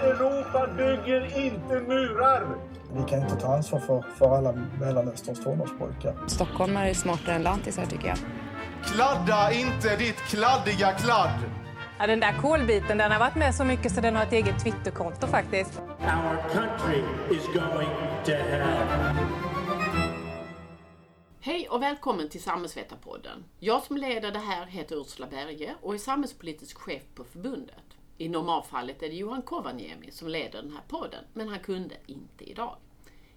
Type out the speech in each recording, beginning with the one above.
Europa bygger inte murar. Vi kan inte ta ansvar för, för alla Mellanösterns tonårspojkar. Stockholmare är smartare än lantisar tycker jag. Kladda inte ditt kladdiga kladd. Ja, den där kolbiten den har varit med så mycket så den har ett eget Twitterkonto faktiskt. Our country is going to hell. Hej och välkommen till Samhällsvetarpodden. Jag som leder det här heter Ursula Berge och är samhällspolitisk chef på förbundet. I normalfallet är det Johan Kovaniemi som leder den här podden, men han kunde inte idag.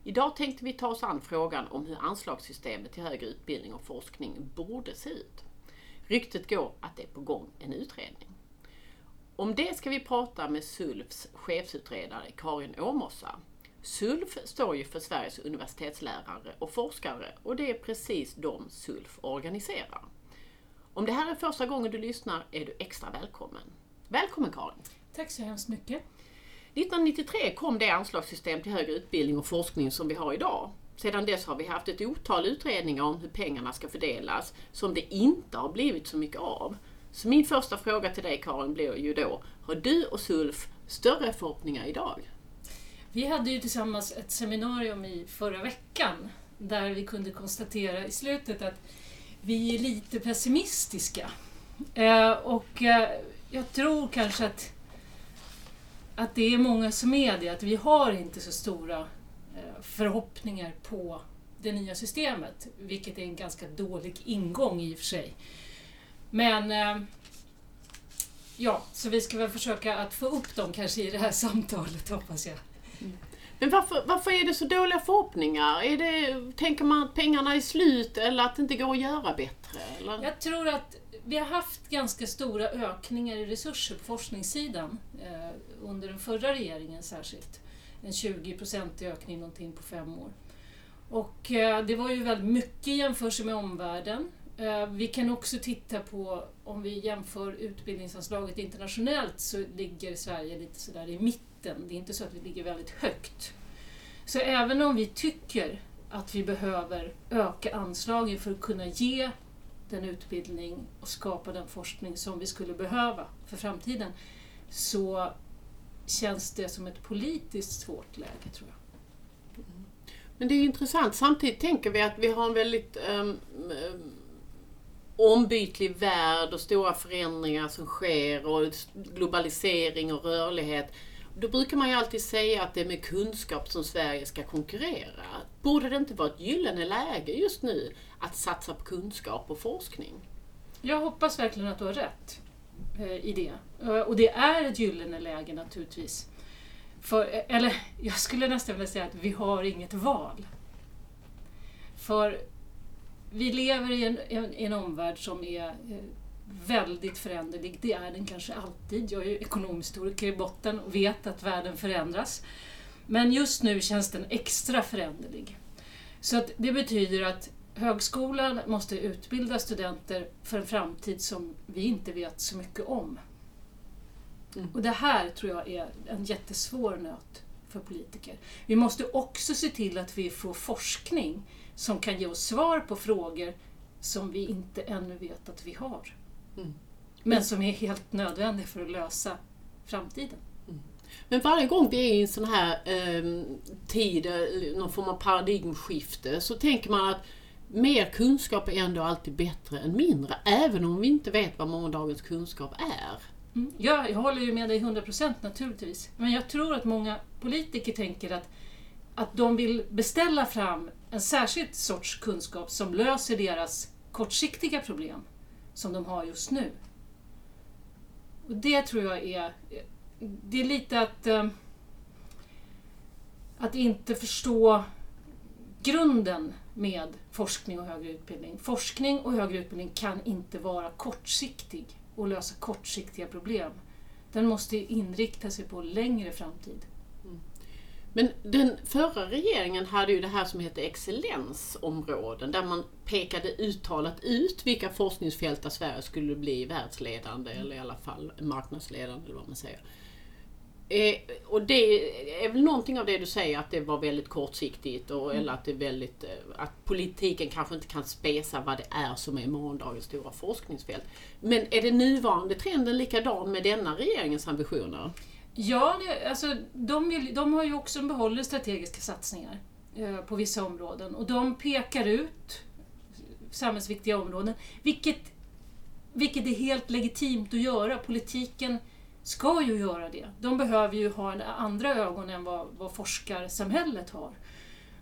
Idag tänkte vi ta oss an frågan om hur anslagssystemet till högre utbildning och forskning borde se ut. Ryktet går att det är på gång en utredning. Om det ska vi prata med SULFs chefsutredare Karin Åmossa. SULF står ju för Sveriges universitetslärare och forskare och det är precis de SULF organiserar. Om det här är första gången du lyssnar är du extra välkommen. Välkommen Karin! Tack så hemskt mycket. 1993 kom det anslagssystem till högre utbildning och forskning som vi har idag. Sedan dess har vi haft ett otal utredningar om hur pengarna ska fördelas som det inte har blivit så mycket av. Så min första fråga till dig Karin blir ju då, har du och SULF större förhoppningar idag? Vi hade ju tillsammans ett seminarium i förra veckan där vi kunde konstatera i slutet att vi är lite pessimistiska. Eh, och eh, jag tror kanske att, att det är många som är det, att vi har inte så stora eh, förhoppningar på det nya systemet, vilket är en ganska dålig ingång i och för sig. Men eh, ja, så vi ska väl försöka att få upp dem kanske i det här samtalet hoppas jag. Men varför, varför är det så dåliga förhoppningar? Är det, tänker man att pengarna är slut eller att det inte går att göra bättre? Eller? Jag tror att vi har haft ganska stora ökningar i resurser på forskningssidan eh, under den förra regeringen särskilt. En 20-procentig ökning någonting på fem år. Och eh, det var ju väldigt mycket i jämförelse med omvärlden. Eh, vi kan också titta på, om vi jämför utbildningsanslaget internationellt så ligger Sverige lite sådär i mitten. Det är inte så att vi ligger väldigt högt. Så även om vi tycker att vi behöver öka anslagen för att kunna ge den utbildning och skapa den forskning som vi skulle behöva för framtiden så känns det som ett politiskt svårt läge tror jag. Mm. Men det är intressant. Samtidigt tänker vi att vi har en väldigt um, um, ombytlig värld och stora förändringar som sker och globalisering och rörlighet. Då brukar man ju alltid säga att det är med kunskap som Sverige ska konkurrera. Borde det inte vara ett gyllene läge just nu att satsa på kunskap och forskning? Jag hoppas verkligen att du har rätt eh, i det. Eh, och det är ett gyllene läge naturligtvis. För, eh, eller jag skulle nästan vilja säga att vi har inget val. För vi lever i en, en, en omvärld som är väldigt föränderlig. Det är den kanske alltid. Jag är ju ekonomhistoriker i botten och vet att världen förändras. Men just nu känns den extra föränderlig. Så att det betyder att högskolan måste utbilda studenter för en framtid som vi inte vet så mycket om. Mm. Och det här tror jag är en jättesvår nöt för politiker. Vi måste också se till att vi får forskning som kan ge oss svar på frågor som vi inte ännu vet att vi har. Mm. Men som är helt nödvändiga för att lösa framtiden. Mm. Men varje gång vi är i en sån här eh, tid, någon form av paradigmskifte, så tänker man att mer kunskap är ändå alltid bättre än mindre, även om vi inte vet vad morgondagens kunskap är. Mm. Ja, jag håller ju med dig 100% naturligtvis. Men jag tror att många politiker tänker att, att de vill beställa fram en särskild sorts kunskap som löser deras kortsiktiga problem som de har just nu. Och Det tror jag är, det är lite att, eh, att inte förstå grunden med forskning och högre utbildning. Forskning och högre utbildning kan inte vara kortsiktig och lösa kortsiktiga problem. Den måste inrikta sig på längre framtid. Men den förra regeringen hade ju det här som hette excellensområden där man pekade uttalat ut vilka forskningsfält där Sverige skulle bli världsledande eller i alla fall marknadsledande eller vad man säger. Eh, och det är väl någonting av det du säger att det var väldigt kortsiktigt och, mm. eller att det är väldigt, eh, att politiken kanske inte kan spesa vad det är som är morgondagens stora forskningsfält. Men är den nuvarande trenden likadan med denna regeringens ambitioner? Ja, det, alltså, de, vill, de har ju också behållit strategiska satsningar eh, på vissa områden och de pekar ut samhällsviktiga områden, vilket, vilket är helt legitimt att göra. Politiken ska ju göra det. De behöver ju ha andra ögon än vad, vad forskarsamhället har.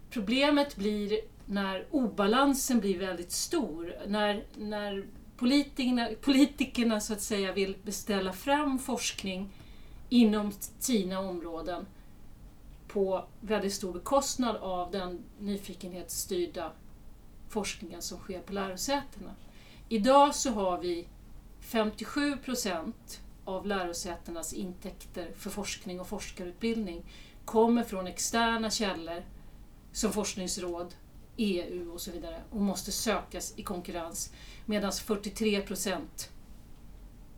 Problemet blir när obalansen blir väldigt stor, när, när politikerna, politikerna så att säga vill beställa fram forskning inom sina områden på väldigt stor bekostnad av den nyfikenhetsstyrda forskningen som sker på lärosätena. Idag så har vi 57 procent av lärosätenas intäkter för forskning och forskarutbildning kommer från externa källor som forskningsråd, EU och så vidare och måste sökas i konkurrens medan 43 procent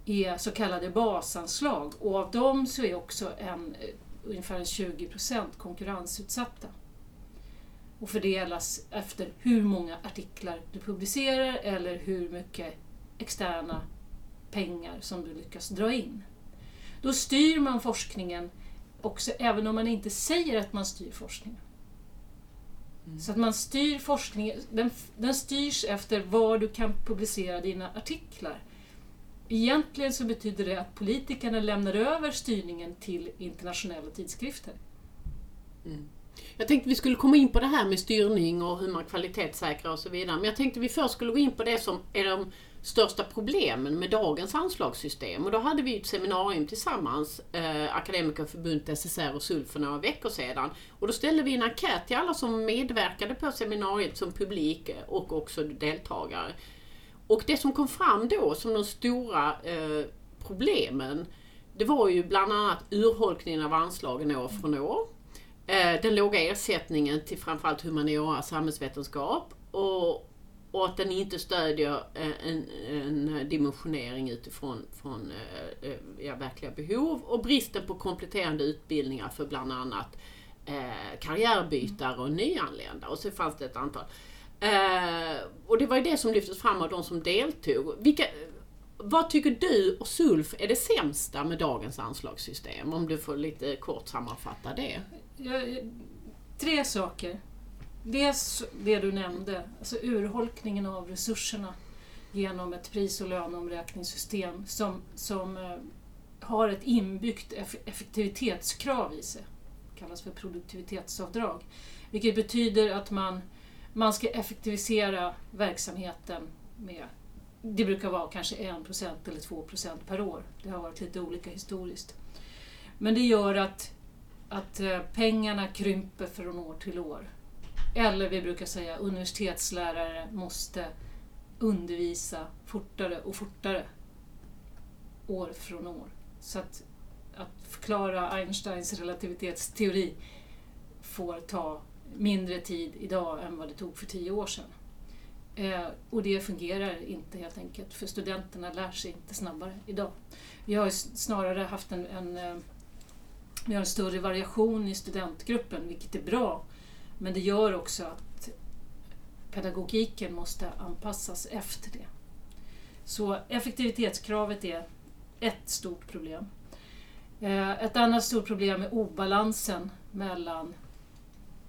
är så kallade basanslag och av dem så är också en, eh, ungefär 20 procent konkurrensutsatta och fördelas efter hur många artiklar du publicerar eller hur mycket externa pengar som du lyckas dra in. Då styr man forskningen också även om man inte säger att man styr forskningen. Mm. Så att man styr forskningen, den, den styrs efter var du kan publicera dina artiklar. Egentligen så betyder det att politikerna lämnar över styrningen till internationella tidskrifter. Mm. Jag tänkte vi skulle komma in på det här med styrning och hur man kvalitetssäkrar och så vidare. Men jag tänkte vi först skulle gå in på det som är de största problemen med dagens anslagssystem. Och då hade vi ett seminarium tillsammans, eh, Akademikerförbundet, SSR och SULF för några veckor sedan. Och då ställde vi en enkät till alla som medverkade på seminariet som publik och också deltagare. Och det som kom fram då som de stora eh, problemen, det var ju bland annat urholkningen av anslagen år från år. Eh, den låga ersättningen till framförallt humaniora och samhällsvetenskap och, och att den inte stödjer eh, en, en dimensionering utifrån från, eh, eh, ja, verkliga behov och bristen på kompletterande utbildningar för bland annat eh, karriärbytare och nyanlända. Och så fanns det ett antal. Eh, och det var ju det som lyftes fram av de som deltog. Vilka, vad tycker du och Sulf är det sämsta med dagens anslagssystem? Om du får lite kort sammanfatta det tre saker. Dels det du nämnde, alltså urholkningen av resurserna genom ett pris och löneomräkningssystem som, som eh, har ett inbyggt effektivitetskrav i sig. Det kallas för produktivitetsavdrag. Vilket betyder att man, man ska effektivisera verksamheten med det brukar vara kanske 1% eller 2% per år. Det har varit lite olika historiskt. Men det gör att att eh, pengarna krymper från år till år. Eller vi brukar säga universitetslärare måste undervisa fortare och fortare år från år. Så att, att förklara Einsteins relativitetsteori får ta mindre tid idag än vad det tog för tio år sedan. Eh, och det fungerar inte helt enkelt, för studenterna lär sig inte snabbare idag. Vi har snarare haft en, en eh, vi har en större variation i studentgruppen, vilket är bra. Men det gör också att pedagogiken måste anpassas efter det. Så effektivitetskravet är ett stort problem. Eh, ett annat stort problem är obalansen mellan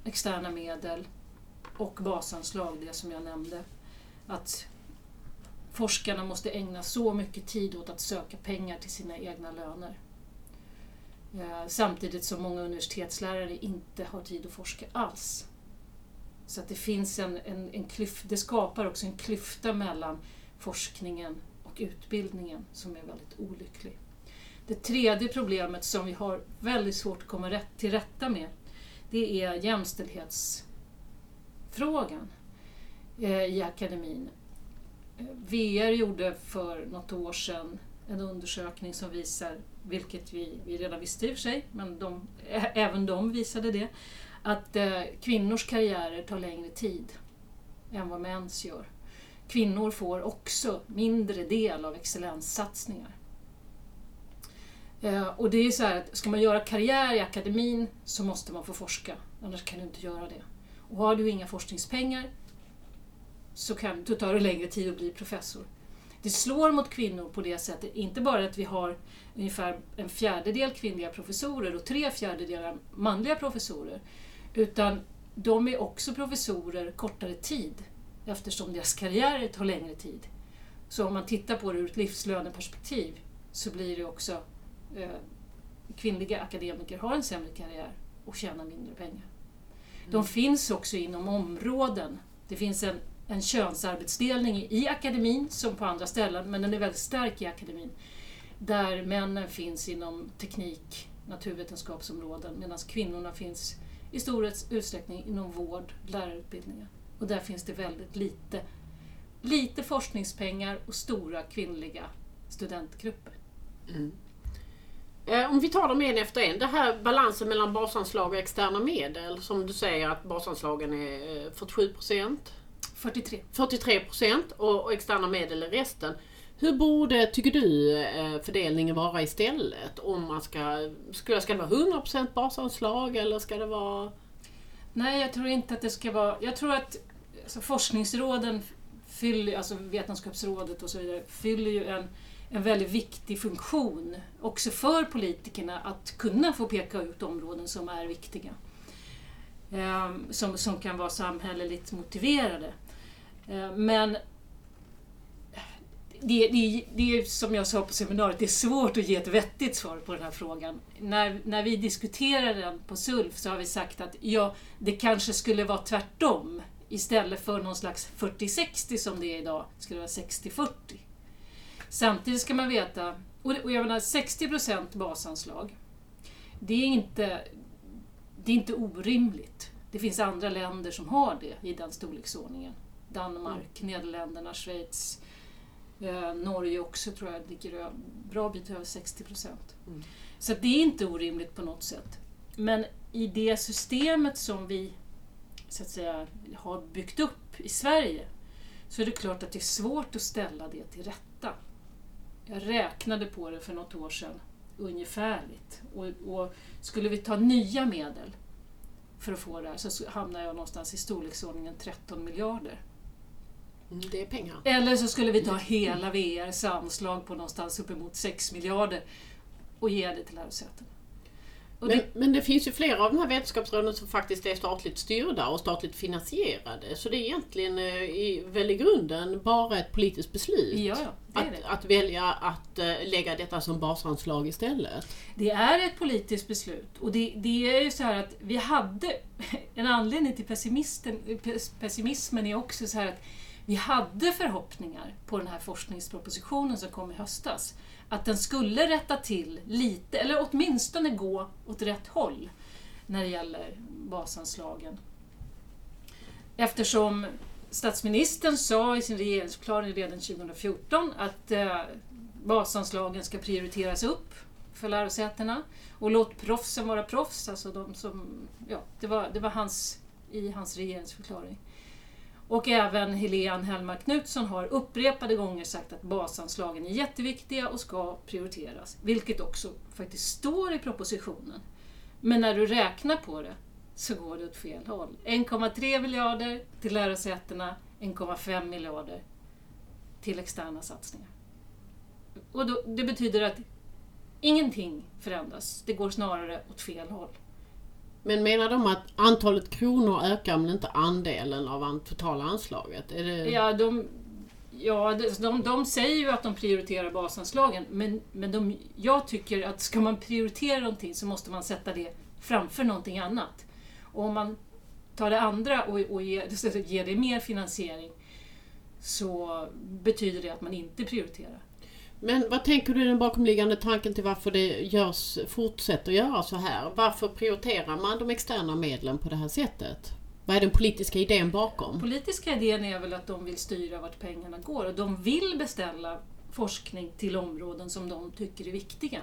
externa medel och basanslag, det som jag nämnde. Att forskarna måste ägna så mycket tid åt att söka pengar till sina egna löner. Eh, samtidigt som många universitetslärare inte har tid att forska alls. Så att det finns en, en, en klyft, det skapar också en klyfta mellan forskningen och utbildningen som är väldigt olycklig. Det tredje problemet som vi har väldigt svårt att komma rätt, till rätta med det är jämställdhetsfrågan eh, i akademin. VR gjorde för något år sedan en undersökning som visar vilket vi, vi redan visste i och för sig, men de, även de visade det, att eh, kvinnors karriärer tar längre tid än vad mäns gör. Kvinnor får också mindre del av excellenssatsningar. Eh, och det är så här att ska man göra karriär i akademin så måste man få forska, annars kan du inte göra det. Och har du inga forskningspengar så kan, då tar det längre tid att bli professor. Det slår mot kvinnor på det sättet, inte bara att vi har ungefär en fjärdedel kvinnliga professorer och tre fjärdedelar manliga professorer, utan de är också professorer kortare tid eftersom deras karriärer tar längre tid. Så om man tittar på det ur ett livslöneperspektiv så blir det också kvinnliga akademiker har en sämre karriär och tjänar mindre pengar. De finns också inom områden. Det finns en, en könsarbetsdelning i akademin som på andra ställen, men den är väldigt stark i akademin. Där männen finns inom teknik, naturvetenskapsområden medan kvinnorna finns i stor utsträckning inom vård, lärarutbildningar. Och där finns det väldigt lite, lite forskningspengar och stora kvinnliga studentgrupper. Eh, Om vi tar dem en efter en. Det här balansen mellan basanslag och externa medel. Som du säger att basanslagen är eh, 47 procent. 43. 43 procent och, och externa medel är resten. Hur borde, tycker du, eh, fördelningen vara istället? Om man ska, ska, ska det vara 100 procent basanslag eller ska det vara... Nej, jag tror inte att det ska vara... Jag tror att alltså, forskningsråden, fyller, alltså Vetenskapsrådet och så vidare, fyller ju en, en väldigt viktig funktion också för politikerna att kunna få peka ut områden som är viktiga. Ehm, som, som kan vara samhälleligt motiverade. Ehm, men det, det, det är som jag sa på seminariet, det är svårt att ge ett vettigt svar på den här frågan. När, när vi diskuterar den på SULF så har vi sagt att ja, det kanske skulle vara tvärtom. Istället för någon slags 40-60 som det är idag, skulle det vara 60-40. Samtidigt ska man veta, och och jag menar 60% basanslag, det är inte, det är inte orimligt. Det finns andra länder som har det i den storleksordningen. Danmark, Nederländerna, Schweiz, eh, Norge också tror jag ligger ö- bra bit över 60 procent. Mm. Så det är inte orimligt på något sätt. Men i det systemet som vi så att säga, har byggt upp i Sverige så är det klart att det är svårt att ställa det till rätta. Jag räknade på det för något år sedan, ungefärligt. Och, och skulle vi ta nya medel för att få det här så hamnar jag någonstans i storleksordningen 13 miljarder. Mm, det är pengar. Eller så skulle vi ta hela VRs anslag på någonstans uppemot 6 miljarder och ge det till lärosätena. Men, det, men det finns ju flera av de här vetenskapsråden som faktiskt är statligt styrda och statligt finansierade. Så det är egentligen eh, i, väl i grunden bara ett politiskt beslut. ja, det Att, det. att välja att eh, lägga detta som basanslag istället. Det är ett politiskt beslut och det, det är ju så här att vi hade en anledning till pessimisten, pes- pessimismen är också så här att vi hade förhoppningar på den här forskningspropositionen som kom i höstas. Att den skulle rätta till lite, eller åtminstone gå åt rätt håll när det gäller basanslagen. Eftersom statsministern sa i sin regeringsförklaring redan 2014 att eh, basanslagen ska prioriteras upp för lärosätena och låt proffsen vara proffs. Alltså de som, ja, det, var, det var hans, i hans regeringsförklaring. Och även Helene Hellmark Knutsson har upprepade gånger sagt att basanslagen är jätteviktiga och ska prioriteras. Vilket också faktiskt står i propositionen. Men när du räknar på det så går det åt fel håll. 1,3 miljarder till lärosätena, 1,5 miljarder till externa satsningar. Och då, det betyder att ingenting förändras. Det går snarare åt fel håll. Men menar de att antalet kronor ökar men inte andelen av an- totala anslaget? Är det... Ja, de, ja de, de, de säger ju att de prioriterar basanslagen, men, men de, jag tycker att ska man prioritera någonting så måste man sätta det framför någonting annat. Och om man tar det andra och, och ger, ger det mer finansiering så betyder det att man inte prioriterar. Men vad tänker du är den bakomliggande tanken till varför det görs, fortsätter göra så här? Varför prioriterar man de externa medlen på det här sättet? Vad är den politiska idén bakom? Politiska idén är väl att de vill styra vart pengarna går och de vill beställa forskning till områden som de tycker är viktiga.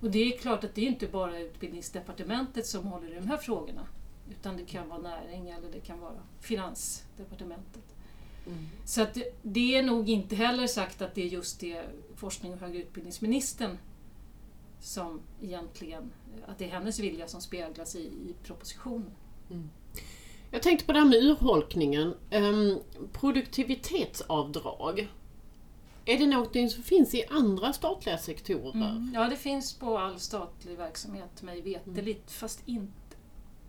Och det är klart att det är inte bara Utbildningsdepartementet som håller i de här frågorna. Utan det kan vara näring eller det kan vara Finansdepartementet. Så att det, är nog inte heller sagt att det är just det forskning och högre utbildningsministern som egentligen, att det är hennes vilja som speglas i, i propositionen. Jag tänkte på det här med urholkningen. Um, produktivitetsavdrag. Är det någonting som finns i andra statliga sektorer? Mm. Ja, det finns på all statlig verksamhet mig veterligt, fast inte...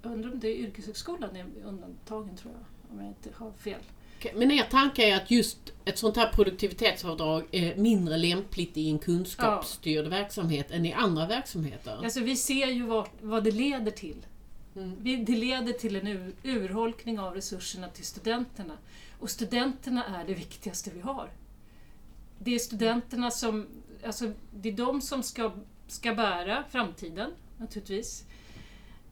Undrar om det är yrkeshögskolan är undantagen tror jag, om jag inte har fel. Men er tanke är att just ett sånt här produktivitetsavdrag är mindre lämpligt i en kunskapsstyrd verksamhet än i andra verksamheter? Alltså vi ser ju vad, vad det leder till. Mm. Det leder till en ur, urholkning av resurserna till studenterna. Och studenterna är det viktigaste vi har. Det är studenterna som, alltså det är de som ska, ska bära framtiden, naturligtvis.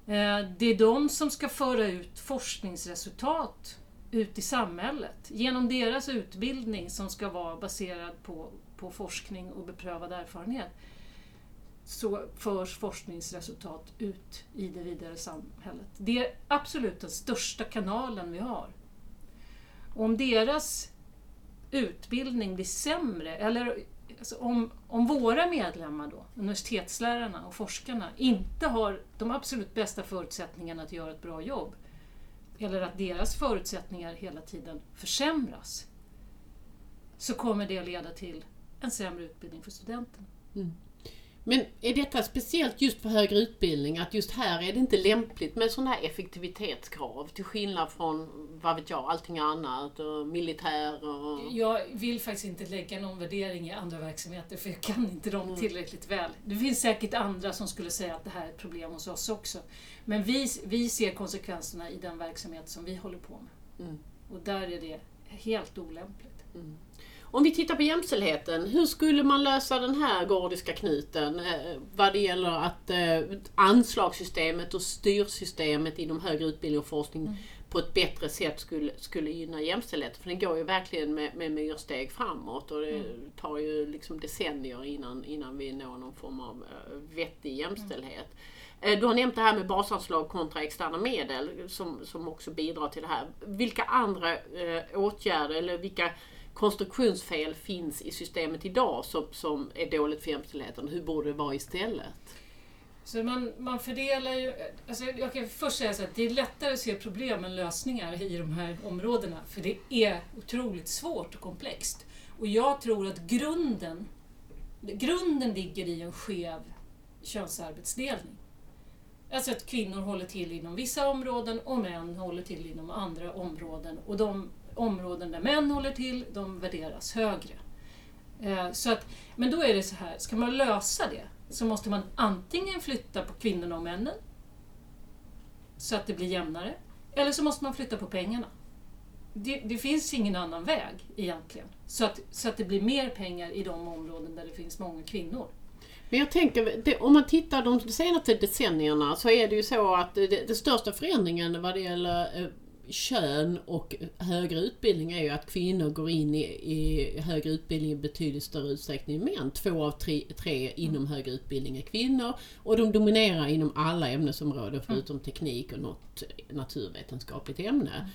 Eh, Det är de som ska föra ut forskningsresultat ut i samhället genom deras utbildning som ska vara baserad på, på forskning och beprövad erfarenhet så förs forskningsresultat ut i det vidare samhället. Det är absolut den största kanalen vi har. Och om deras utbildning blir sämre, eller alltså om, om våra medlemmar då, universitetslärarna och forskarna, inte har de absolut bästa förutsättningarna att göra ett bra jobb, eller att deras förutsättningar hela tiden försämras, så kommer det leda till en sämre utbildning för studenterna. Mm. Men är detta speciellt just för högre utbildning? Att just här är det inte lämpligt med sådana här effektivitetskrav till skillnad från, vad vet jag, allting annat och militär och... Jag vill faktiskt inte lägga någon värdering i andra verksamheter för jag kan inte dem tillräckligt väl. Det finns säkert andra som skulle säga att det här är ett problem hos oss också. Men vi, vi ser konsekvenserna i den verksamhet som vi håller på med. Mm. Och där är det helt olämpligt. Om vi tittar på jämställdheten, hur skulle man lösa den här gordiska knuten eh, vad det gäller att eh, anslagssystemet och styrsystemet inom högre utbildning och forskning på ett bättre sätt skulle, skulle gynna jämställdheten? För den går ju verkligen med, med myrsteg framåt och det tar ju liksom decennier innan, innan vi når någon form av eh, vettig jämställdhet. Eh, Du har nämnt det här med basanslag kontra externa medel som, som också bidrar till det här. Vilka andra eh, åtgärder eller vilka konstruktionsfel finns i systemet idag som, som är dåligt för jämställdheten? Hur borde det vara istället? Så man, man fördelar ju... Alltså jag kan först säga så att det är lättare att se problem än lösningar i de här områdena. För det är otroligt svårt och komplext. Och jag tror att grunden, grunden ligger i en skev könsarbetsdelning. Alltså att kvinnor håller till inom vissa områden och män håller till inom andra områden. Och de områden där män håller till, de värderas högre. Eh, så att, men då är det så här, ska man lösa det så måste man antingen flytta på kvinnorna och männen så att det blir jämnare, eller så måste man flytta på pengarna. Det, det finns ingen annan väg egentligen. Så att, så att det blir mer pengar i de områden där det finns många kvinnor. Men jag tänker, det, om man tittar de senaste decennierna så är det ju så att det, det största förändringen vad det gäller eh, kön och högre utbildning är ju att kvinnor går in i, i högre utbildning i betydligt större utsträckning än män. Två av tre, tre inom högre utbildning är kvinnor och de dominerar inom alla ämnesområden förutom teknik och något naturvetenskapligt ämne.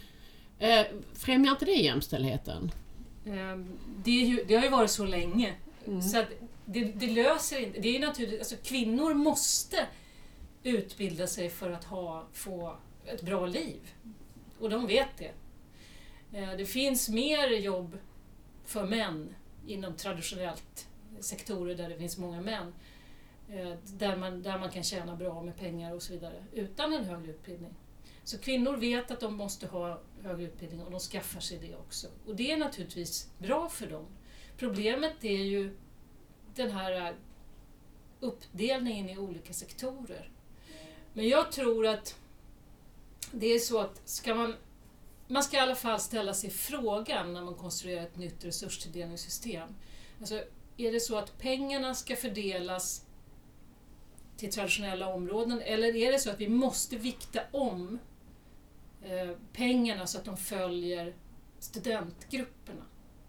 Eh, främjar inte det jämställdheten? Ehm, Det, är ju, det har ju varit så länge. Så att det, det löser inte... Det är naturligt, alltså kvinnor måste utbilda sig för att ha, få ett bra liv. Och de vet det. Eh, det finns mer jobb för män inom traditionellt sektorer där det finns många män. Eh, där man, där man kan tjäna bra med pengar och så vidare utan en högre utbildning. Så kvinnor vet att de måste ha högre utbildning och de skaffar sig det också. Och det är naturligtvis bra för dem. Problemet är ju den här uppdelningen i olika sektorer. Men jag tror att det är så att ska man, man ska i alla fall ställa sig frågan när man konstruerar ett nytt resurstilldelningssystem. Alltså, är det så att pengarna ska fördelas till traditionella områden eller är det så att vi måste vikta om eh, pengarna så att de följer studentgrupperna?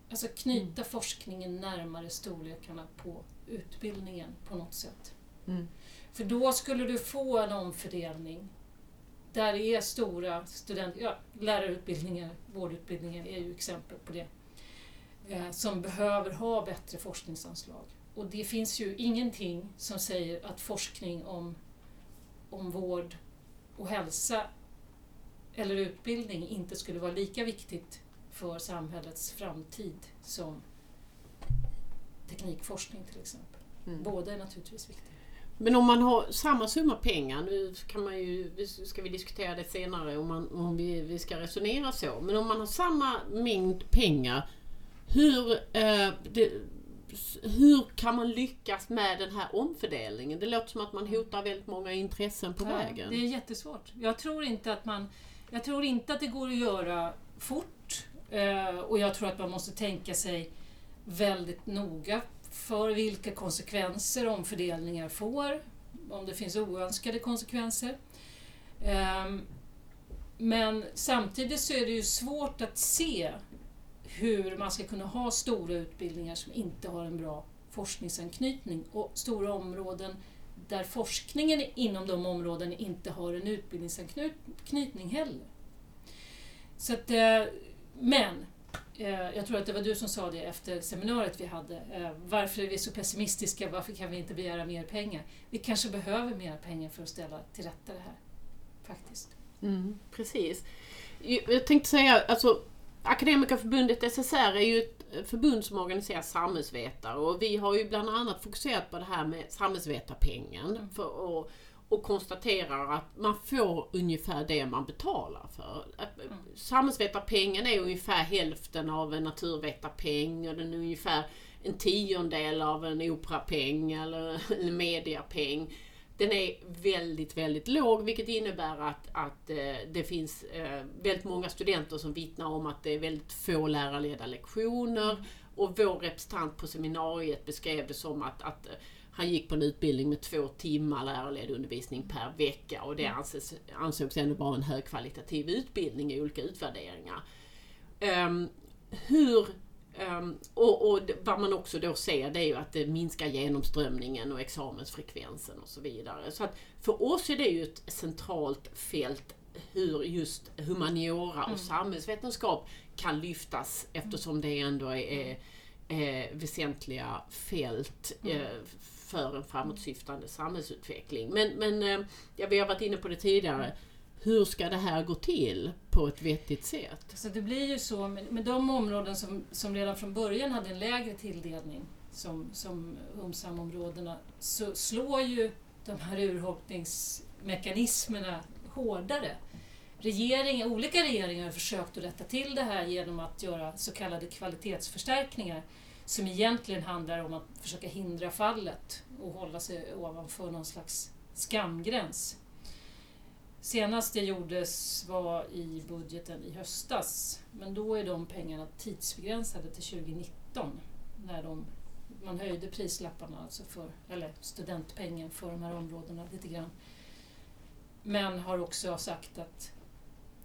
Alltså knyta forskningen närmare storlekarna på utbildningen på något sätt. Mm. För då skulle du få en omfördelning där det är stora student... Ja, lärarutbildningar, vårdutbildningar är ju exempel på det. Eh, som behöver ha bättre forskningsanslag. Och det finns ju ingenting som säger att forskning om, om vård och hälsa eller utbildning inte skulle vara lika viktigt för samhällets framtid som teknikforskning till exempel. Båda är naturligtvis viktiga. Men om man har samma summa pengar, nu kan man ju, ska vi diskutera det senare om, man, om vi, vi ska resonera så, men om man har samma mängd pengar, hur, eh, det, hur kan man lyckas med den här omfördelningen? Det låter som att man hotar väldigt många intressen på Ja, vägen. Det är jättesvårt. Jag tror inte att man jag tror inte att det går att göra fort eh, och jag tror att man måste tänka sig väldigt noga för vilka konsekvenser omfördelningar får, om det finns oönskade konsekvenser. Ehm, men samtidigt så är det ju svårt att se hur man ska kunna ha stora utbildningar som inte har en bra forskningsanknytning och stora områden där forskningen inom de områdena inte har en utbildningsanknytning heller. Så att, eh, men, jag tror att det var du som sa det efter seminariet vi hade. eh, Varför är vi så pessimistiska? Varför kan vi inte begära mer pengar? Vi kanske behöver mer pengar för att ställa till rätta det här. Faktiskt. Mm, precis. Jag tänkte säga, alltså Akademikerförbundet SSR är ju ett förbund som organiserar samhällsvetare och vi har ju bland annat fokuserat på det här med samhällsvetarpengen för, och, och konstaterar att man får ungefär det man betalar för. Att, Samhällsvetarpengen är ungefär hälften av en naturvetarpeng och den är ungefär en tiondel av en operapeng eller en mediapeng. Den är väldigt, väldigt låg vilket innebär att, att eh, det finns eh, väldigt många studenter som vittnar om att det är väldigt få lärarledda lektioner. Och vår representant på seminariet beskrev det som att, att eh, han gick på en utbildning med två timmar lärarledd undervisning per vecka och det anses, ansågs ändå vara en högkvalitativ utbildning i olika utvärderingar. Ehm, hur Ehm, och, och vad man också då ser det är ju att det minskar genomströmningen och examensfrekvensen och så vidare. Så att för oss är det ju ett centralt fält hur just humaniora och samhällsvetenskap kan lyftas eftersom det ändå är, är, är väsentliga fält eh, för en framåtsyftande samhällsutveckling. Men, men eh, ja, vi har varit inne på det tidigare. Hur ska det här gå till på ett vettigt sätt? Så det blir ju så med, med de områden som, som redan från början hade en lägre tilldelning, som, som humsamområdena så slår ju de här urholkningsmekanismerna hårdare. Regeringen, olika regeringar har försökt att rätta till det här genom att göra så kallade kvalitetsförstärkningar som egentligen handlar om att försöka hindra fallet och hålla sig ovanför någon slags skamgräns. Senast det gjordes var i budgeten i höstas, men då är de pengarna tidsbegränsade till 2019 när de, man höjde prislapparna, alltså för, eller studentpengen för de här områdena lite grann. Men har också sagt att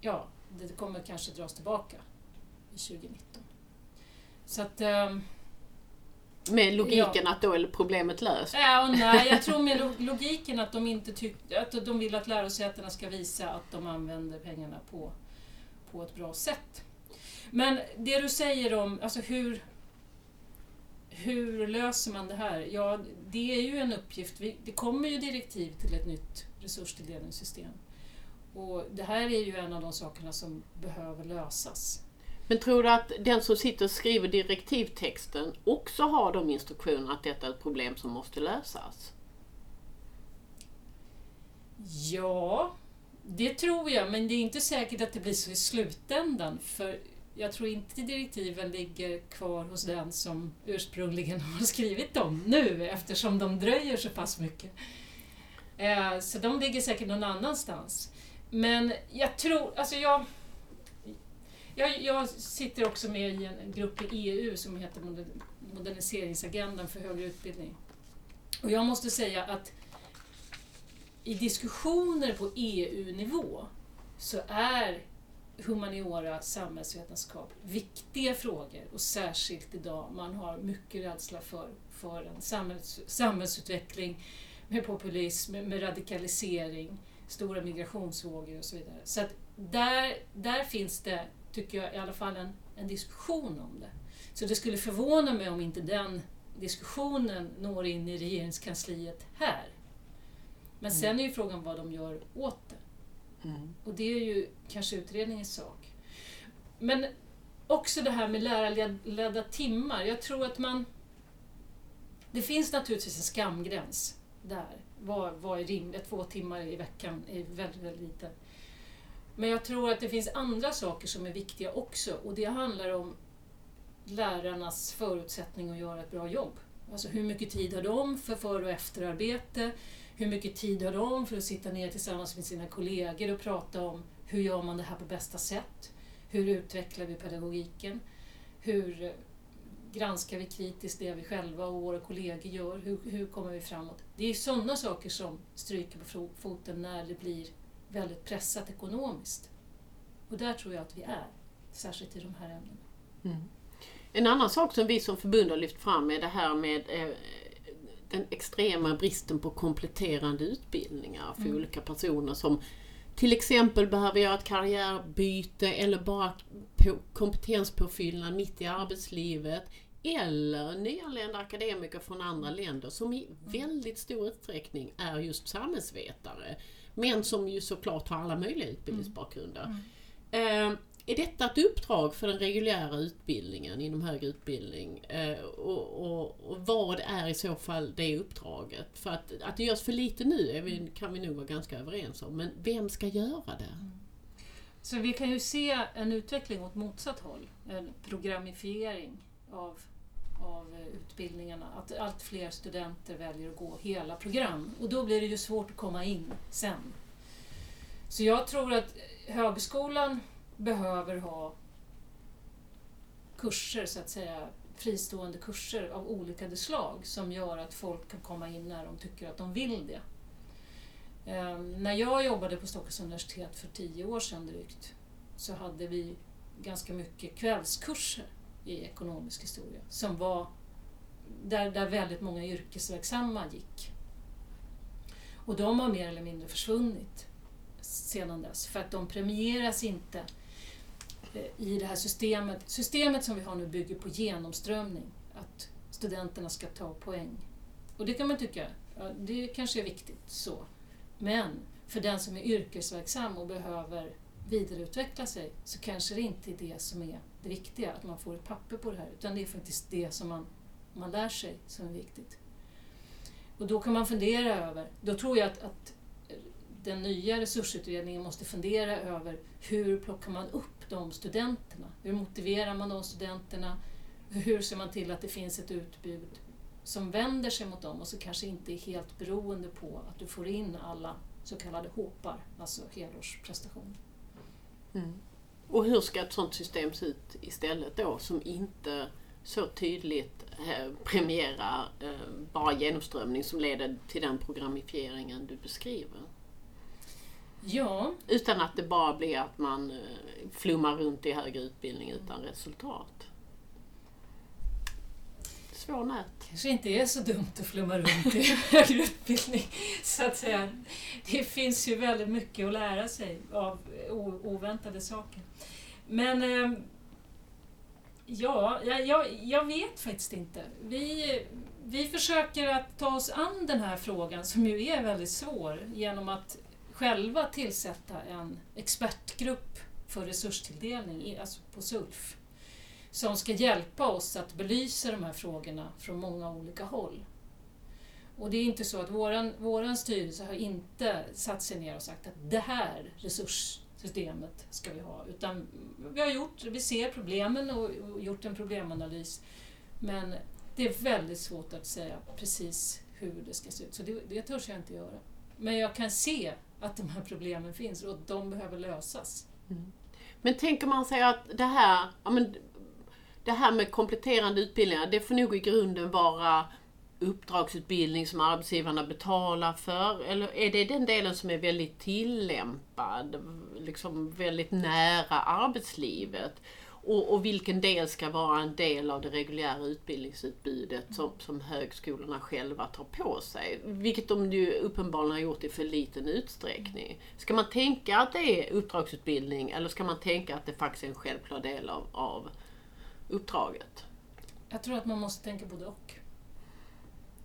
ja, det kommer kanske dras tillbaka i 2019. Så att... Ehm, med logiken att då är problemet löst. Ja, och nej, jag tror med lo- logiken att de inte tyck, att de vill att lärosätena ska visa att de använder pengarna på, på ett bra sätt. Men det du säger om alltså hur, hur löser man det här? Ja, det är ju en uppgift. Vi, det kommer ju direktiv till ett nytt resurstilldelningssystem. Och det här är ju en av de sakerna som behöver lösas. Men tror du att den som sitter och skriver direktivtexten också har de instruktionerna att detta är ett problem som måste lösas? Ja, det tror jag, men det är inte säkert att det blir så i slutändan. För jag tror inte direktiven ligger kvar hos den som ursprungligen har skrivit dem nu, eftersom de dröjer så pass mycket. Eh, så de ligger säkert någon annanstans. Men jag tror, alltså jag... Jag, jag sitter också med i en grupp i EU som heter Moderniseringsagendan för högre utbildning. Och jag måste säga att i diskussioner på EU-nivå så är humaniora, samhällsvetenskap viktiga frågor och särskilt idag. Man har mycket rädsla för, för en samhälls, samhällsutveckling med populism, med, med radikalisering, stora migrationsvågor och så vidare. Så att där, där finns det, tycker jag, i alla fall en, en diskussion om det. Så det skulle förvåna mig om inte den diskussionen når in i regeringskansliet här. Men sen är ju frågan vad de gör åt det. Och det är ju kanske utredningens sak. Men också det här med lärarledda timmar. Jag tror att man... Det finns naturligtvis en skamgräns där. Vad, vad är rimligt? Två timmar i veckan är väldigt, väldigt lite. Men jag tror att det finns andra saker som är viktiga också och det handlar om lärarnas förutsättning att göra ett bra jobb. Alltså hur mycket tid har de för för och efterarbete? Hur mycket tid har de för att sitta ner tillsammans med sina kollegor och prata om hur gör man det här på bästa sätt? Hur utvecklar vi pedagogiken? Hur eh, granskar vi kritiskt det vi själva och våra kollegor gör? Hur, hur kommer vi framåt? Det är sådana saker som stryker på foten när det blir väldigt pressat ekonomiskt. Och där tror jag att vi är, särskilt i de här ämnena. Mm. En annan sak som vi som förbund har lyft fram är det här med eh, den extrema bristen på kompletterande utbildningar för mm. olika personer som till exempel behöver göra ett karriärbyte eller bara kompetenspåfyllnad mitt i arbetslivet. Eller nyanlända akademiker från andra länder som i väldigt stor utsträckning är just samhällsvetare. Men som ju såklart har alla möjliga utbildningsbakgrunder. Mm. Eh, är detta ett uppdrag för den reguljära utbildningen inom högre utbildning? Eh, och, och, och, vad är i så fall det uppdraget? För att, att det görs för lite nu vi, kan vi nog vara ganska överens om, men vem ska göra det? Mm. Så vi kan ju se en utveckling åt motsatt håll, en programifiering av, av eh, utbildningarna. Att allt fler studenter väljer att gå hela program och då blir det ju svårt att komma in sen. Så jag tror att högskolan behöver ha kurser, så att säga, fristående kurser av olika slag som gör att folk kan komma in när de tycker att de vill det. Ehm, när jag jobbade på Stockholms universitet för tio år sedan drygt så hade vi ganska mycket kvällskurser i ekonomisk historia som var där, där väldigt många yrkesverksamma gick. Och de har mer eller mindre försvunnit sedan dess för att de premieras inte eh, i det här systemet. Systemet som vi har nu bygger på genomströmning, att studenterna ska ta poäng. Och det kan man tycka, ja, det kanske är viktigt så. Men för den som är yrkesverksam och behöver vidareutveckla sig så kanske det inte är det som är det viktiga, att man får ett papper på det här, utan det är faktiskt det som man, man lär sig som är viktigt. Och då kan man fundera över, då tror jag att, att den nya resursutredningen måste fundera över hur plockar man upp de studenterna? Hur motiverar man de studenterna? Hur ser man till att det finns ett utbud som vänder sig mot dem och så kanske inte är helt beroende på att du får in alla så kallade hoppar, alltså helårsprestationer. Mm. Och hur ska ett sådant system se ut istället då som inte så tydligt eh, premierar eh, bara genomströmning som leder till den programifieringen du beskriver? Ja. Utan att det bara blir att man eh, flummar runt i högre utbildning utan resultat. Svår nät. kanske inte är så dumt att flumma runt i högre utbildning. Så att säga. Det finns ju väldigt mycket att lära sig av oväntade saker. Men ehm, ja, jag, jag vet faktiskt inte. Vi, vi försöker att ta oss an den här frågan som ju är väldigt svår genom att själva tillsätta en expertgrupp för resurstilldelning, alltså på SULF, som ska hjälpa oss att belysa de här frågorna från många olika håll. Och det är inte så att våran, våran styrelse har inte satt sig ner och sagt att det här resurssystemet ska vi ha, utan vi har gjort, vi ser problemen och, och gjort en problemanalys. Men det är väldigt svårt att säga precis hur det ska se ut, så det, det törs jag inte göra. Men jag kan se att de här problemen finns och att de behöver lösas. Mm. Men tänker man sig att det här, ja men, det här med kompletterande utbildningar, det får nog i grunden vara uppdragsutbildning som arbetsgivarna betalar för? Eller är det den delen som är väldigt tillämpad, liksom väldigt nära arbetslivet? Och, och, vilken del ska vara en del av det reguljära utbildningsutbudet som, som högskolorna själva tar på sig? Vilket de ju uppenbarligen har gjort i för liten utsträckning. Ska man tänka att det är uppdragsutbildning eller ska man tänka att det faktiskt är en självklar del av, av uppdraget? Jag tror att man måste tänka både och.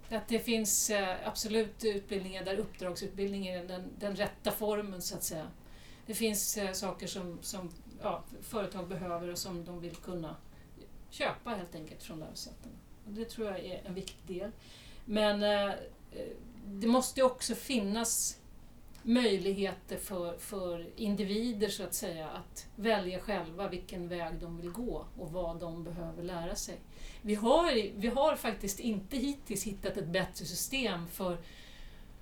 Att det finns eh, absolut utbildningar där uppdragsutbildning är den, den rätta formen så att säga. Det finns eh, saker som, som ja, företag behöver och som de vill kunna köpa helt enkelt från lärosätena. Och det tror jag är en viktig del. Men eh, eh det måste också finnas möjligheter för, för individer så att säga att välja själva vilken väg de vill gå och vad de behöver lära sig. Vi har, vi har faktiskt inte hittills hittat ett bättre system för,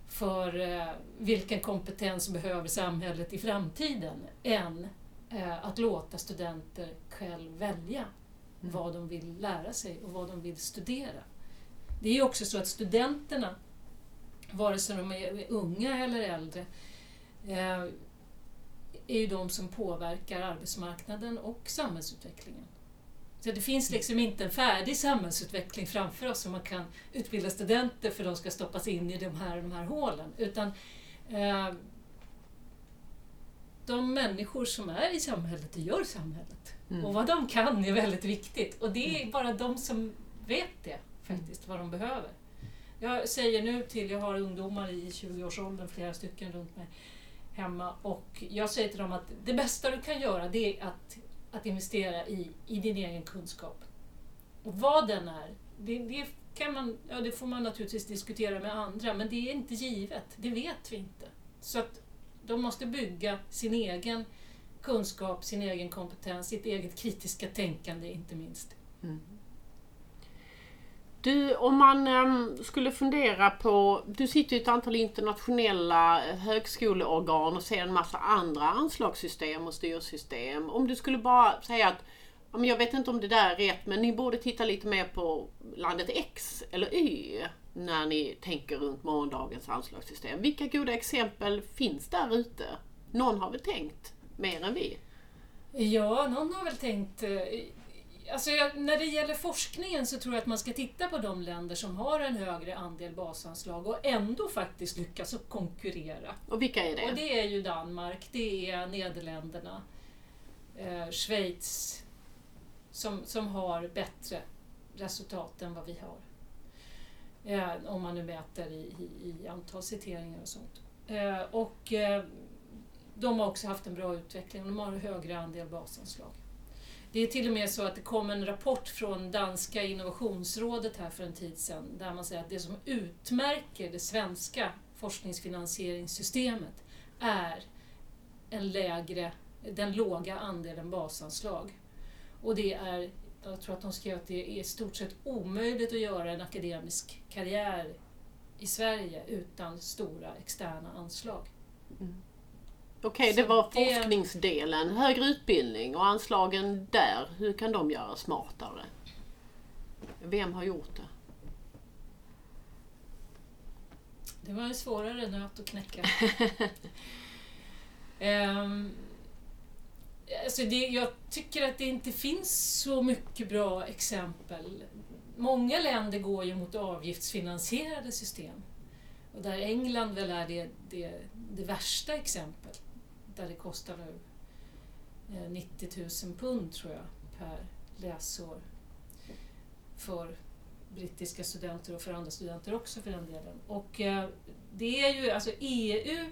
för eh, vilken kompetens behöver samhället i framtiden än eh, att låta studenter själv välja vad de vill lära sig och vad de vill studera. Det är också så att studenterna vare sig de är unga eller äldre, eh, är ju de som påverkar arbetsmarknaden och samhällsutvecklingen. Så det finns liksom inte en färdig samhällsutveckling framför oss som man kan utbilda studenter för de ska stoppas in i de här, de här hålen. Utan eh, de människor som är i samhället, det gör samhället. Mm. Och vad de kan är väldigt viktigt. Och det är mm. bara de som vet det, faktiskt, vad de behöver. Jag säger nu till, jag har ungdomar i 20-årsåldern, flera stycken runt mig hemma, och jag säger till dem att det bästa du kan göra det är att, att investera i, i din egen kunskap. Och vad den är, det, det, kan man, ja, det får man naturligtvis diskutera med andra, men det är inte givet, det vet vi inte. Så att de måste bygga sin egen kunskap, sin egen kompetens, sitt eget kritiska tänkande inte minst. Mm. Du, om man ehm, skulle fundera på, du sitter i ett antal internationella eh, högskoleorgan och ser en massa andra anslagssystem och styrsystem. Om du skulle bara säga att, jag vet inte om det där är rätt, men ni borde titta lite mer på landet X eller Y när ni tänker runt morgondagens anslagssystem. Vilka goda exempel finns där ute? Någon har väl tänkt mer än vi? Ja, någon har väl tänkt eh, Alltså när det gäller forskningen så tror jag att man ska titta på de länder som har en högre andel basanslag och ändå faktiskt lyckas konkurrera. Och vilka är det? Och det är ju Danmark, det är Nederländerna, eh, Schweiz som, som har bättre resultat än vad vi har. Eh, om man nu mäter i, i, i antal citeringar och sånt. Eh, och eh, de har också haft en bra utveckling, de har en högre andel basanslag. Det är till och med så att det kom en rapport från danska innovationsrådet här för en tid sedan där man säger att det som utmärker det svenska forskningsfinansieringssystemet är en lägre, den låga andelen basanslag. Och det är, jag tror att de skrev att det är i stort sett omöjligt att göra en akademisk karriär i Sverige utan stora externa anslag. Okej, okay, det var det... forskningsdelen. Högre utbildning och anslagen där, hur kan de göra smartare? Vem har gjort det? Det var en svårare nöt att knäcka. um, alltså det, jag tycker att det inte finns så mycket bra exempel. Många länder går ju mot avgiftsfinansierade system. Och där England väl är det, det, det värsta exemplet där det kostar nu 90 000 pund tror jag per läsår för brittiska studenter och för andra studenter också för den delen. Och eh, det är ju, alltså EU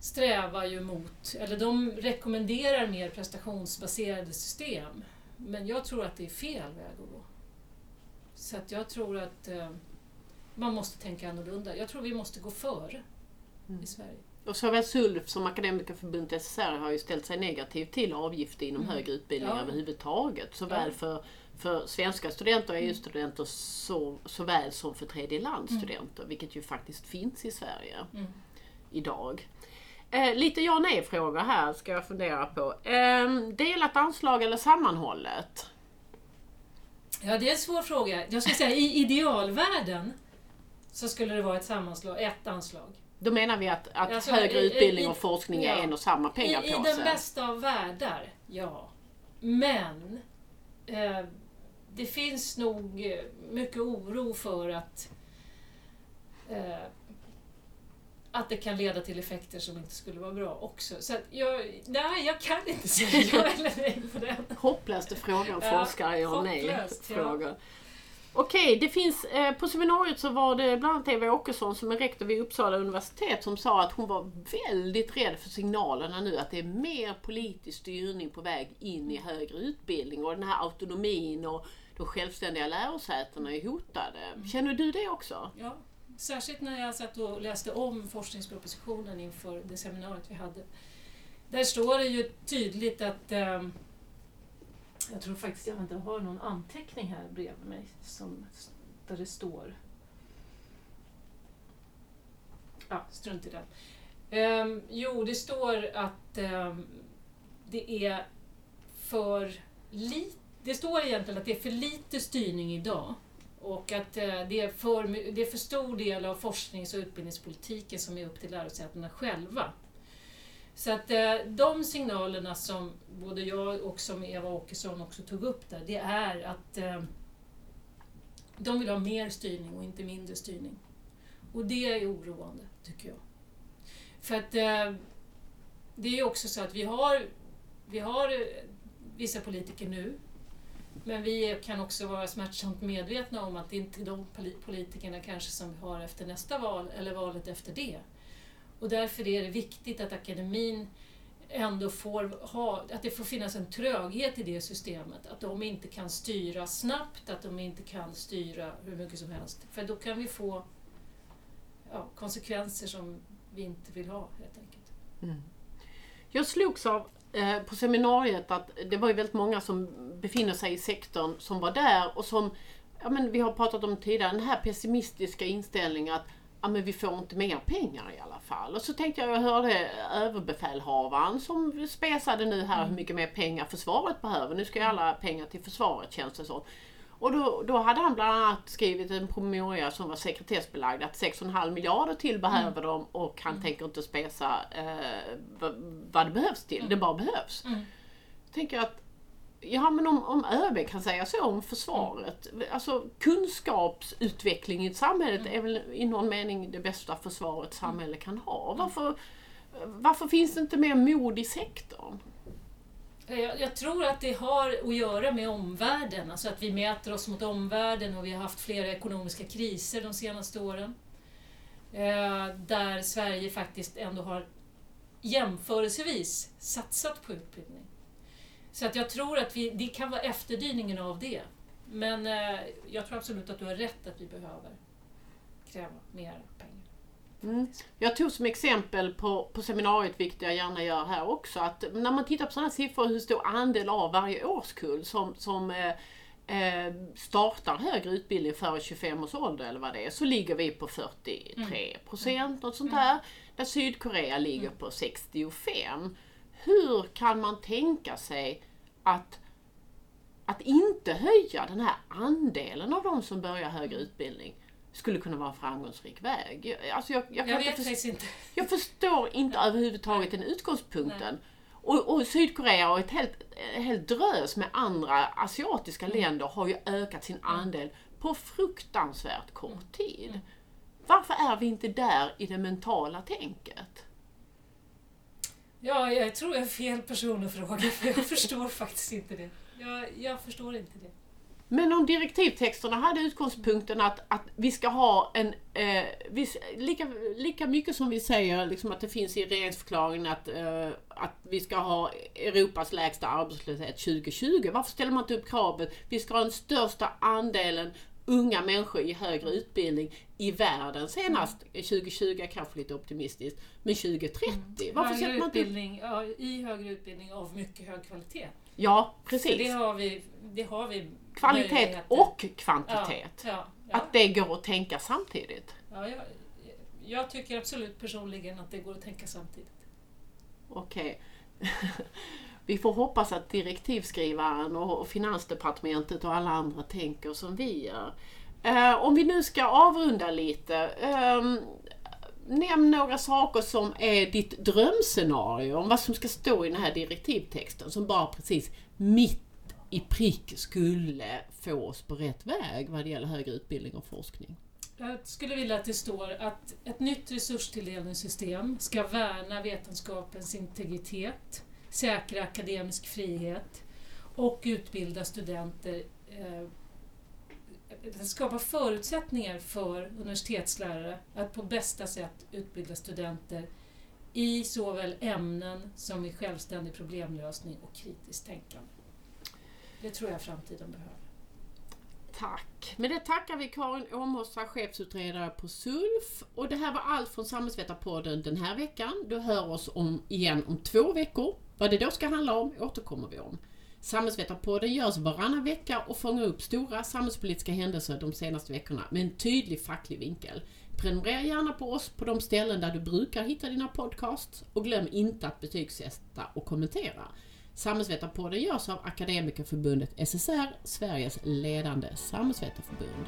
strävar ju mot, eller de rekommenderar mer prestationsbaserade system. Men jag tror att det är fel väg att gå. Så att jag tror att eh, man måste tänka annorlunda. Jag tror vi måste gå före mm. i Sverige. Och såväl SULF som Akademikerförbundet SSR har ju ställt sig negativt till avgifter inom mm. högre utbildning ja. överhuvudtaget. Såväl ja. för, för svenska studenter och mm. EU-studenter så, såväl som för tredjelandsstudenter, mm. vilket ju faktiskt finns i Sverige mm. idag. Eh, lite ja nej-frågor här ska jag fundera på. Eh, delat anslag eller sammanhållet? Ja, det är en svår fråga. Jag skulle säga i idealvärlden så skulle det vara ett sammanslag, ett anslag. Då menar vi att, att alltså, högre i, utbildning i, och forskning ja, är en och samma pengapåse? I, I den bästa av världar, ja. Men eh, det finns nog eh, mycket oro för att eh, att det kan leda till effekter som inte skulle vara bra också. Så jag, nej, jag kan inte säga ja eller nej på den. Hopplöste frågan, forskare, ja och nej-frågor. Ja. Okej, det finns, eh, på seminariet så var det bland annat Eva Åkesson som är rektor vid Uppsala universitet som sa att hon var väldigt rädd för signalerna nu att det är mer politisk styrning på väg in i högre utbildning och den här autonomin och de självständiga lärosätena är hotade. Känner du det också? Ja, särskilt när jag satt och läste om forskningspropositionen inför det seminariet vi hade. Där står det ju tydligt att eh, jag tror faktiskt jag inte har någon anteckning här bredvid mig som, där det står. Ja, strunt i det. Um, ehm, jo, det står att um, det är för lite det står egentligen att det är för lite styrning idag och att uh, det är, för, det är för stor del av forsknings och utbildningspolitiken som är upp till lärosätena själva. Så att eh, de signalerna som både jag och som Eva Åkesson också tog upp där, det är att eh, de vill ha mer styrning och inte mindre styrning. Och det är oroande, tycker jag. För att eh, det är ju också så att vi har, vi har vissa politiker nu men vi kan också vara smärtsamt medvetna om att det inte är de politikerna kanske som vi har efter nästa val eller valet efter det. Och därför är det viktigt att akademin ändå får ha, att det får finnas en tröghet i det systemet. Att de inte kan styra snabbt, att de inte kan styra hur mycket som helst. För då kan vi få ja, konsekvenser som vi inte vill ha helt enkelt. Mm. Jag slogs av Eh, på seminariet att det var ju väldigt många som befinner sig i sektorn som var där och som, ja men vi har pratat om tidigare, den här pessimistiska inställningen att ja men vi får inte mer pengar i alla fall. Och så tänkte jag, jag hörde överbefälhavaren som spesade nu här hur mycket mer pengar försvaret behöver. Nu ska ju alla pengar till försvaret känns det som. Och då, då hade han bland annat skrivit en promemoria som var sekretessbelagd att 6,5 miljarder till behöver mm. de och han mm. tänker inte spesa eh, vad, det behövs till. Mm. Det bara behövs. Mm. Jag tänker att Ja men om, om ÖB kan säga så om försvaret. Mm. Alltså kunskapsutveckling i ett samhälle mm. är väl i någon mening det bästa försvaret ett samhälle kan ha. Varför, varför finns det inte mer mod i sektorn? Eh, jag, jag, tror att det har att göra med omvärlden, alltså att vi mäter oss mot omvärlden och vi har haft flera ekonomiska kriser de senaste åren. Eh, där Sverige faktiskt ändå har jämförelsevis satsat på utbildning. Så att jag tror att vi, det kan vara efterdyningen av det. Men eh, jag tror absolut att du har rätt att vi behöver kräva mer pengar. Mm. Jag tog som exempel på, på seminariet, vilket jag gärna gör här också, att när man tittar på sådana siffror, hur stor andel av varje årskull som, som eh, eh, startar högre utbildning före 25 års ålder eller vad det är, så ligger vi på 43 mm. procent, mm. något sånt där. Där Sydkorea ligger mm. på 65. Hur kan man tänka sig att att inte höja den här andelen av de som börjar högre utbildning skulle kunna vara en framgångsrik väg. Alltså jag, jag, jag vet faktiskt inte. Jag förstår inte överhuvudtaget den utgångspunkten. Och, och, Sydkorea och ett helt, helt drös med andra asiatiska mm. länder har ju ökat sin mm. andel på fruktansvärt kort mm. tid. Mm. Varför är vi inte där i det mentala tänket? Ja, jag tror jag är fel person att fråga, för jag förstår faktiskt inte det. Jag, jag förstår inte det. Men om direktivtexterna hade utgångspunkten att, att vi ska ha en, eh, vi, lika, lika mycket som vi säger liksom att det finns i regeringsförklaringen att, eh, att vi ska ha Europas lägsta arbetslöshet 2020. Varför ställer man inte upp kravet vi ska ha den största andelen unga människor i högre utbildning i världen senast mm. 2020, kanske lite optimistiskt, men 2030. Mm. Varför högre man utbildning, ja, I högre utbildning av mycket hög kvalitet. Ja, precis. det har vi, det har vi Kvalitet och kvantitet. Ja, ja, ja. Att det går att tänka samtidigt. Ja, jag, jag, tycker absolut personligen att det går att tänka samtidigt. Okej. Okay. vi får hoppas att direktivskrivaren och Finansdepartementet och alla andra tänker som vi gör. Eh, om vi nu ska avrunda lite. Ehm, nämn några saker som är ditt drömscenario om vad som ska stå i den här direktivtexten som bara precis mitt i prick skulle få oss på rätt väg vad det gäller högre utbildning och forskning. Jag skulle vilja att det står att ett nytt resurstilldelningssystem ska värna vetenskapens integritet, säkra akademisk frihet och utbilda studenter eh, skapa förutsättningar för universitetslärare att på bästa sätt utbilda studenter i såväl ämnen som i självständig problemlösning och kritiskt tänkande. Det tror jag framtiden behöver. Tack! Med det tackar vi Karin Åmossa, chefsutredare på SULF. Och det här var allt från Samhällsvetarpodden den här veckan. Du hör oss om, igen om två veckor. Vad det då ska handla om återkommer vi om. Samhällsvetarpodden görs varannan vecka och fångar upp stora samhällspolitiska händelser de senaste veckorna med en tydlig facklig vinkel. Prenumerera gärna på oss på de ställen där du brukar hitta dina podcasts och glöm inte att betygsätta och kommentera. Samhällsvetarpodden görs av Akademikerförbundet SSR, Sveriges ledande samhällsvetarförbund.